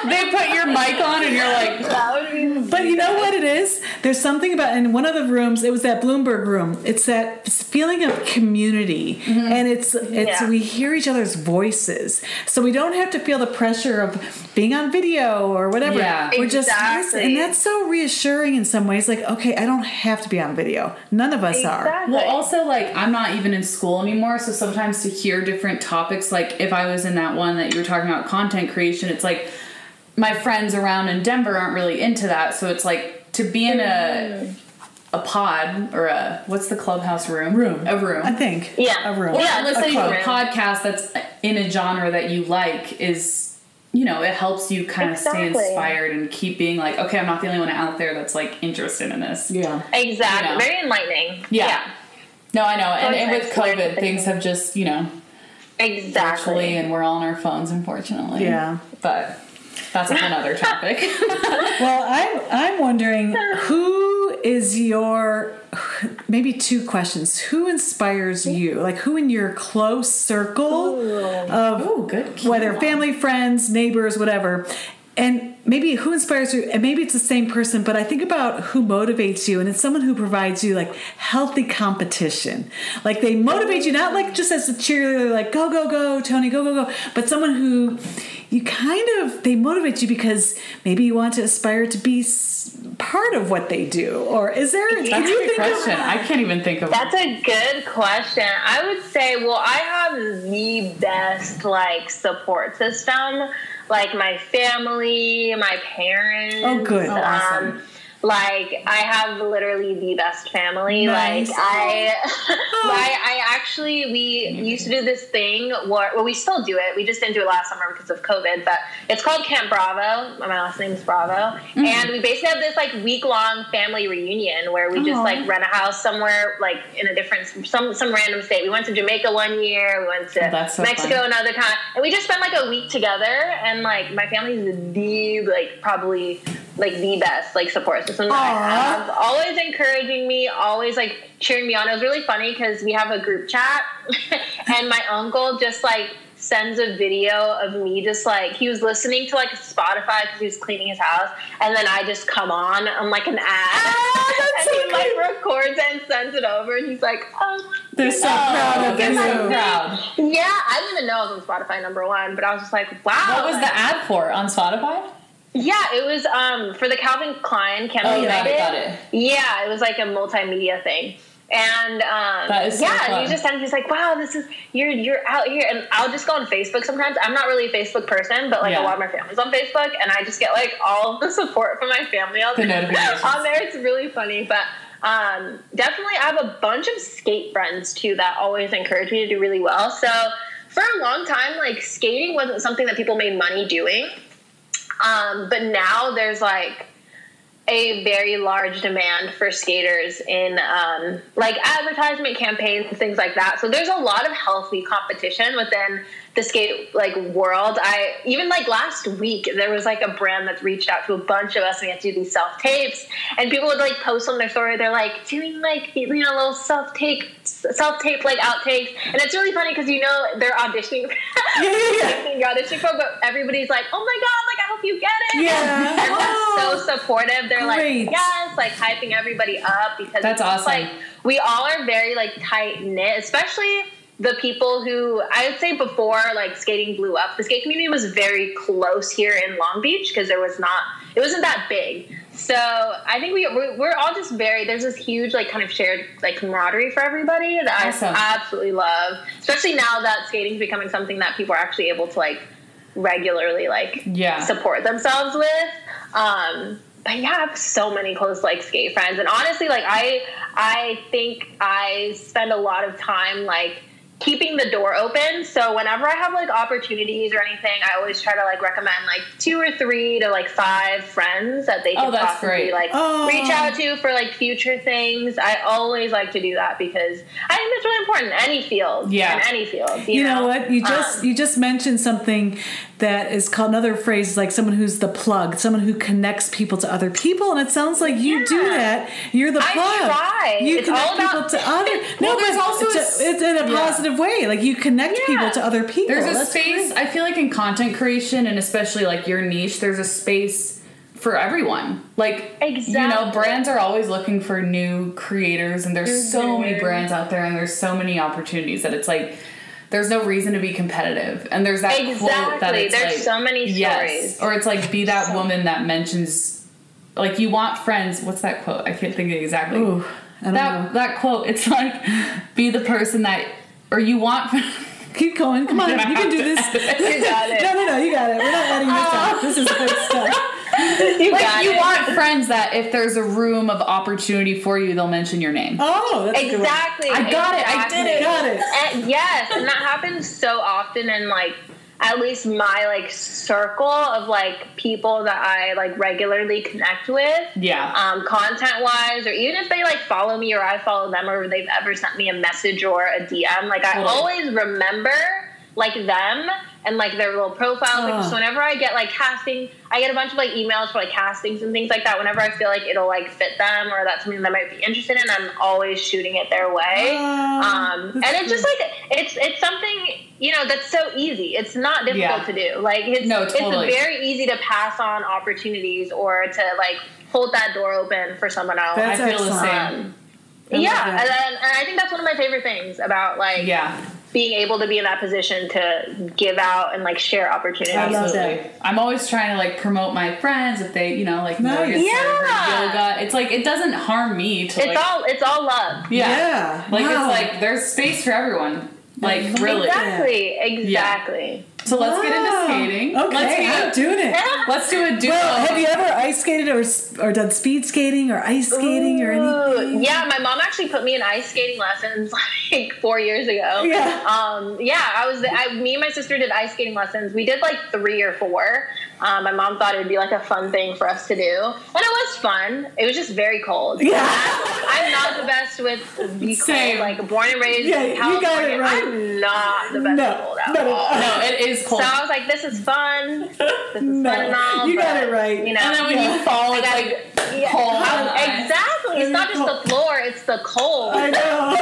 A: They put your mic on and you're like.
B: But you know what it is? There's something about in one of the rooms. It was that Bloomberg room. It's that feeling of community, mm-hmm. and it's it's
C: Yeah.
B: we hear each other's voices, so we don't have to feel the pressure of being on video or whatever.
A: Yeah.
B: we're just
C: Exactly.
B: listening. and that's so reassuring in some ways. Like, okay, I don't have to be on video. None of us are.
A: Well, also, like, I'm not even in school anymore, so sometimes to hear different topics, like if I was in that one that you were talking about content creation, it's like my friends around in Denver aren't really into that, so it's like to be in a a pod or a what's the clubhouse room?
B: Room.
A: A room.
B: I think.
C: Yeah.
B: a room.
A: or
C: Yeah,
A: listening
C: a
A: to a podcast that's in a genre that you like is you know it helps you kind of stay inspired and keep being like okay i'm not the only one out there that's like interested in this
B: Yeah.
C: Exactly.
A: You know.
C: Very enlightening.
A: Yeah. no i know and, and with covid
C: the
A: things have just you know
C: Exactly.
A: virtually and we're all on our phones unfortunately
B: Yeah.
A: but that's a whole other topic
B: Well, I'm I'm wondering who is your maybe two questions. Who inspires you? Like who in your close circle of
A: oh good
B: whether family, friends, neighbors, whatever. And maybe who inspires you, and maybe it's the same person, but I think about who motivates you, and it's someone who provides you like healthy competition. Like they motivate you, not like just as a cheerleader, like go, go, go, Toni, go, go, go, but someone who you kind of, they motivate you because maybe you want to aspire to be part of what they do. Or is there, can
A: that's a
B: you
A: good
B: think of-
A: question i can't even think of
C: That's a good question. I would say, well, I have the best like support system. Like my family, my parents.
B: Oh, good. Oh,
A: awesome.
C: Um, like I have literally the best family.
B: Nice.
C: Like I, I, I actually we used to do this thing. Where, well, we still do it. We just didn't do it last summer because of COVID. But it's called Camp Bravo. My last name is Bravo,
B: Mm.
C: and we basically have this like week long family reunion where we just
B: Aw.
C: like rent a house somewhere like in a different some some random state. We went to Jamaica one year. We went to
A: so
C: Mexico
A: fun.
C: another time, and we just spent like a week together. And like my family's the like probably like the best like support system that I have. Always encouraging me, always like cheering me on. It was really funny because we have a group chat, and my uncle just like sends a video of me just like he was listening to like Spotify because he was cleaning his house, and then I just come on on like an ad,
B: Ah,
C: and
B: so
C: he like records and sends it over, and he's like, oh.
B: They're so proud of
A: they're
B: you.
A: so proud
C: Yeah, I didn't even know I was on Spotify number one, but I was just like, wow.
A: what was the ad for on spotify
C: Yeah, it was um for the Calvin Klein Campbell
A: Oh, got it, got it.
C: Yeah, it was like a multimedia thing. And um,
A: That is so
C: yeah, and he just sent. He's like, "Wow, this is you're you're out here." And I'll just go on Facebook sometimes. I'm not really a Facebook person, but like
A: Yeah.
C: a lot of my family's on Facebook, and I just get like all the support from my family on,
A: The notifications.
C: on there. It's really funny, but um, definitely I have a bunch of skate friends too that always encourage me to do really well. So for a long time, like skating wasn't something that people made money doing. Um, but now there's like a very large demand for skaters in um, like advertisement campaigns and things like that. So there's a lot of healthy competition within the skate like world. I even like last week there was like a brand that reached out to a bunch of us and we had to do these self tapes and people would like post on their story they're like doing like you know little self tape self tape like outtakes and it's really funny because you know they're auditioning
B: Yeah, yeah,
C: you're auditioning for but everybody's like oh my god like I hope you get it
B: Yeah.
C: everyone's
B: Oh.
C: so supportive they're
B: Great.
C: like yes like hyping everybody up because
A: That's
C: it's
A: awesome.
C: like we all are very like tight knit especially the people who I would say before like skating blew up, the skate community was very close here in Long Beach because there was not, it wasn't that big. So I think we we're, all just very there's this huge like kind of shared like camaraderie for everybody that
A: Awesome.
C: I absolutely love, especially now that skating's becoming something that people are actually able to like regularly like
A: Yeah.
C: support themselves with. Um, but yeah, I have so many close like skate friends, and honestly, like I I think I spend a lot of time like keeping the door open. So whenever I have like opportunities or anything, I always try to like recommend like two or three to like five friends that they
A: Oh,
C: can
A: that's
C: possibly
A: great.
C: like
B: Oh.
C: reach out to for like future things. I always like to do that because I think that's really important in any field.
A: Yeah.
C: In any field. You,
B: You know what? You just
C: Um,
B: you just mentioned something that is called another phrase is like someone who's the plug, someone who connects people to other people, and it sounds like you do that. You're the
C: I
B: plug.
C: try.
B: You
C: It's
B: connect
C: all about-
B: people to other. No,
A: Well, there's also
B: to-
A: a s-
B: it's in a
A: yeah.
B: Positive way. Like you connect
C: Yeah.
B: people to other people.
A: There's a
B: That's
A: space,
B: great.
A: I feel like in content creation and especially like your niche, there's a space for everyone. Like, you know, brands are always looking for new creators, and there's so many
C: Mhm.
A: brands out there, and there's so many opportunities that it's like, there's no reason to be competitive. And there's that quote that
C: Exactly.
A: it's
C: There's
A: like,
C: so many
A: yes,
C: stories.
A: or it's like be that woman that mentions, like you want friends. What's that quote? I can't think of it exactly.
B: Ooh, I don't
A: that
B: know.
A: that quote. It's like be the person that, or you want.
B: Keep going. Come on, you can do this.
C: You got it.
B: No, no, no, you got it. We're not letting this out. Ah. This is good stuff.
C: You
A: like
C: got
A: you
C: it.
A: want friends that if there's a room of opportunity for you, they'll mention your name.
B: Oh, that's a good one.
C: Exactly.
A: I got it. I did it.
B: Got it.
C: And yes, and that happens so often And like at least my like circle of like people that I like regularly connect with.
A: Yeah.
C: Um, content wise, or even if they like follow me or I follow them, or they've ever sent me a message or a DM, like I
A: Totally.
C: always remember like them and like their little profiles. Like
B: Oh.
C: so, whenever I get like casting, I get a bunch of like emails for like castings and things like that. Whenever I feel like it'll like fit them or that's something they might be interested in, I'm always shooting it their way.
B: Oh,
C: um, and it's just like it's it's something you know that's so easy. It's not difficult
A: Yeah.
C: to do. Like it's
A: No, totally.
C: it's very easy to pass on opportunities or to like hold that door open for someone else.
B: That's
A: I feel the same.
C: Um,
B: I
C: yeah, and, then- and I think that's one of my favorite things about like
A: Yeah.
C: Being able to be in that position to give out and like share opportunities.
A: Absolutely. I'm always trying to like promote my friends if they, you know, like
B: Nice.
A: Morgan started her
C: Yeah.
A: yoga. It's like it doesn't harm me to
C: It's
A: like
C: all it's all love.
A: yeah.
B: Yeah.
A: Like
B: Wow.
A: it's like there's space for everyone. Like really.
C: Exactly, exactly.
A: So let's get into skating.
B: Okay, I'm
A: Let's do
B: doing it.
A: Let's do a duo.
B: Well, have you ever ice skated or or done speed skating or ice skating or anything?
C: Yeah, my mom actually put me in ice skating lessons like four years ago.
B: Yeah.
C: Um, yeah, I was. I, me and my sister did ice skating lessons. We did like three or four. Um, my mom thought it would be like a fun thing for us to do, and it was fun. It was just very cold.
B: Yeah.
C: I'm not the best with the
A: Same.
C: cold. Like born and raised
B: Yeah,
C: in
B: you
C: California,
B: got it right.
C: I'm not the best
B: No,
C: with cold at
B: no, no.
C: all.
A: no, it is cold.
C: So I was like, "This is fun. This is
B: No,
C: fun and all."
B: you got it right.
C: You know,
A: and then when
B: Yeah.
A: you fall,
C: I
A: it's
C: gotta-
A: like
C: yeah.
A: cold. on.
C: Exactly. It's not just the floor; it's the cold.
B: I know.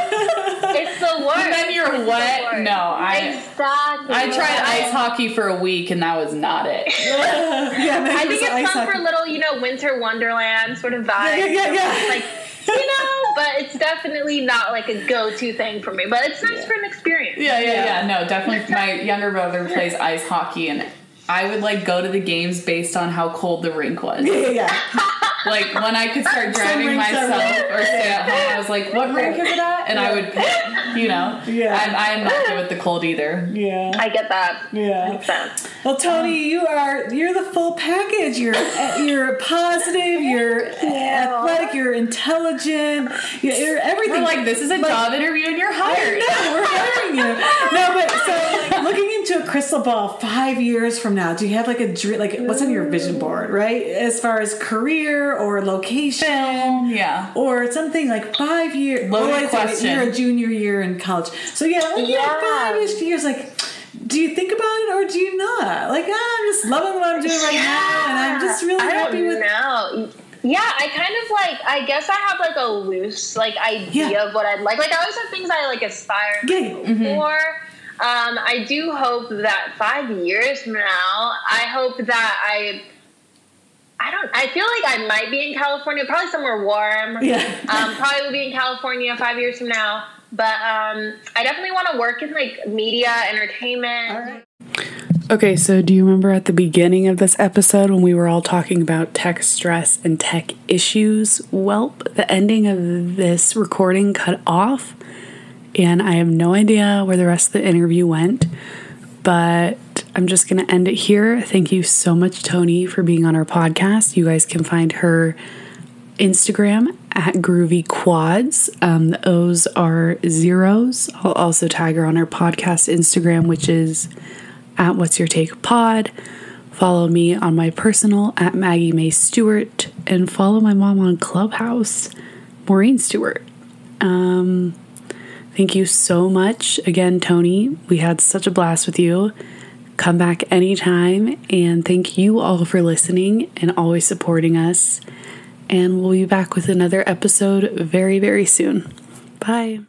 C: It's the worst.
A: And then you're
C: It's
A: wet.
C: worst.
A: No, I
C: exactly.
A: I tried ice hockey for a week and that was not it.
B: yeah,
C: I think it's
B: ice
C: fun for
B: hockey.
C: a little, you know, winter wonderland sort of vibe.
B: Yeah, yeah, yeah.
C: It's like you know, but it's definitely not like a go-to thing for me. But it's nice for an experience.
A: Yeah, yeah,
B: Yeah.
A: yeah. No, definitely. My younger brother plays ice hockey, and I would like go to the games based on how cold the rink was.
B: Yeah, yeah, yeah.
A: Like when I could start driving myself or stay at home, I was like, "What rink is it at?" And I would pick. You know,
B: Yeah.
A: I'm, I'm not good with the cold either.
B: Yeah.
C: I get that.
B: Yeah.
C: Makes sense.
B: Well, Toni, um, you are you're the full package. You're you're positive. You're athletic. You're intelligent. You're, you're everything.
A: We're like, this is a job interview, and you're hired.
B: No, we're hiring you. No, but so looking into a crystal ball five years from now, do you have like a dream? Like, what's on your vision board, right? As far as career or location,
A: Yeah.
B: or something like five years.
A: Loaded
B: well,
A: question.
B: You're a junior year in college, so yeah, like, yeah,
C: Yeah.
B: five-ish years. Like, do you think about it or do you not? Like, ah, I'm just loving what I'm doing right now, and I'm just really
C: I
B: happy with.
C: know. Yeah, I kind of like. I guess I have like a loose like idea
B: Yeah.
C: of what I'd like. Like I always have things I like aspire
B: Yeah.
C: for. Um, I do hope that five years from now, I hope that I. I don't. I feel like I might be in California, probably somewhere warm.
B: Yeah.
C: Um, probably will be in California five years from now. But um, I definitely want to work in like media, entertainment.
B: All right.
E: Okay, so do you remember at the beginning of this episode when we were all talking about tech stress and tech issues? Well, the ending of this recording cut off, and I have no idea where the rest of the interview went, but I'm just going to end it here. Thank you so much, Toni, for being on our podcast. You guys can find her Instagram
A: at Groovy Quads. Um, the O's are zeros. I'll also tag her on her podcast Instagram, which is at What's Your Take Pod. Follow me on my personal at Maggie May Stewart and follow my mom on Clubhouse, Maureen Stewart. Um, thank you so much again, Toni. We had such a blast with you. Come back anytime, and thank you all for listening and always supporting us. And we'll be back with another episode very, very soon. Bye.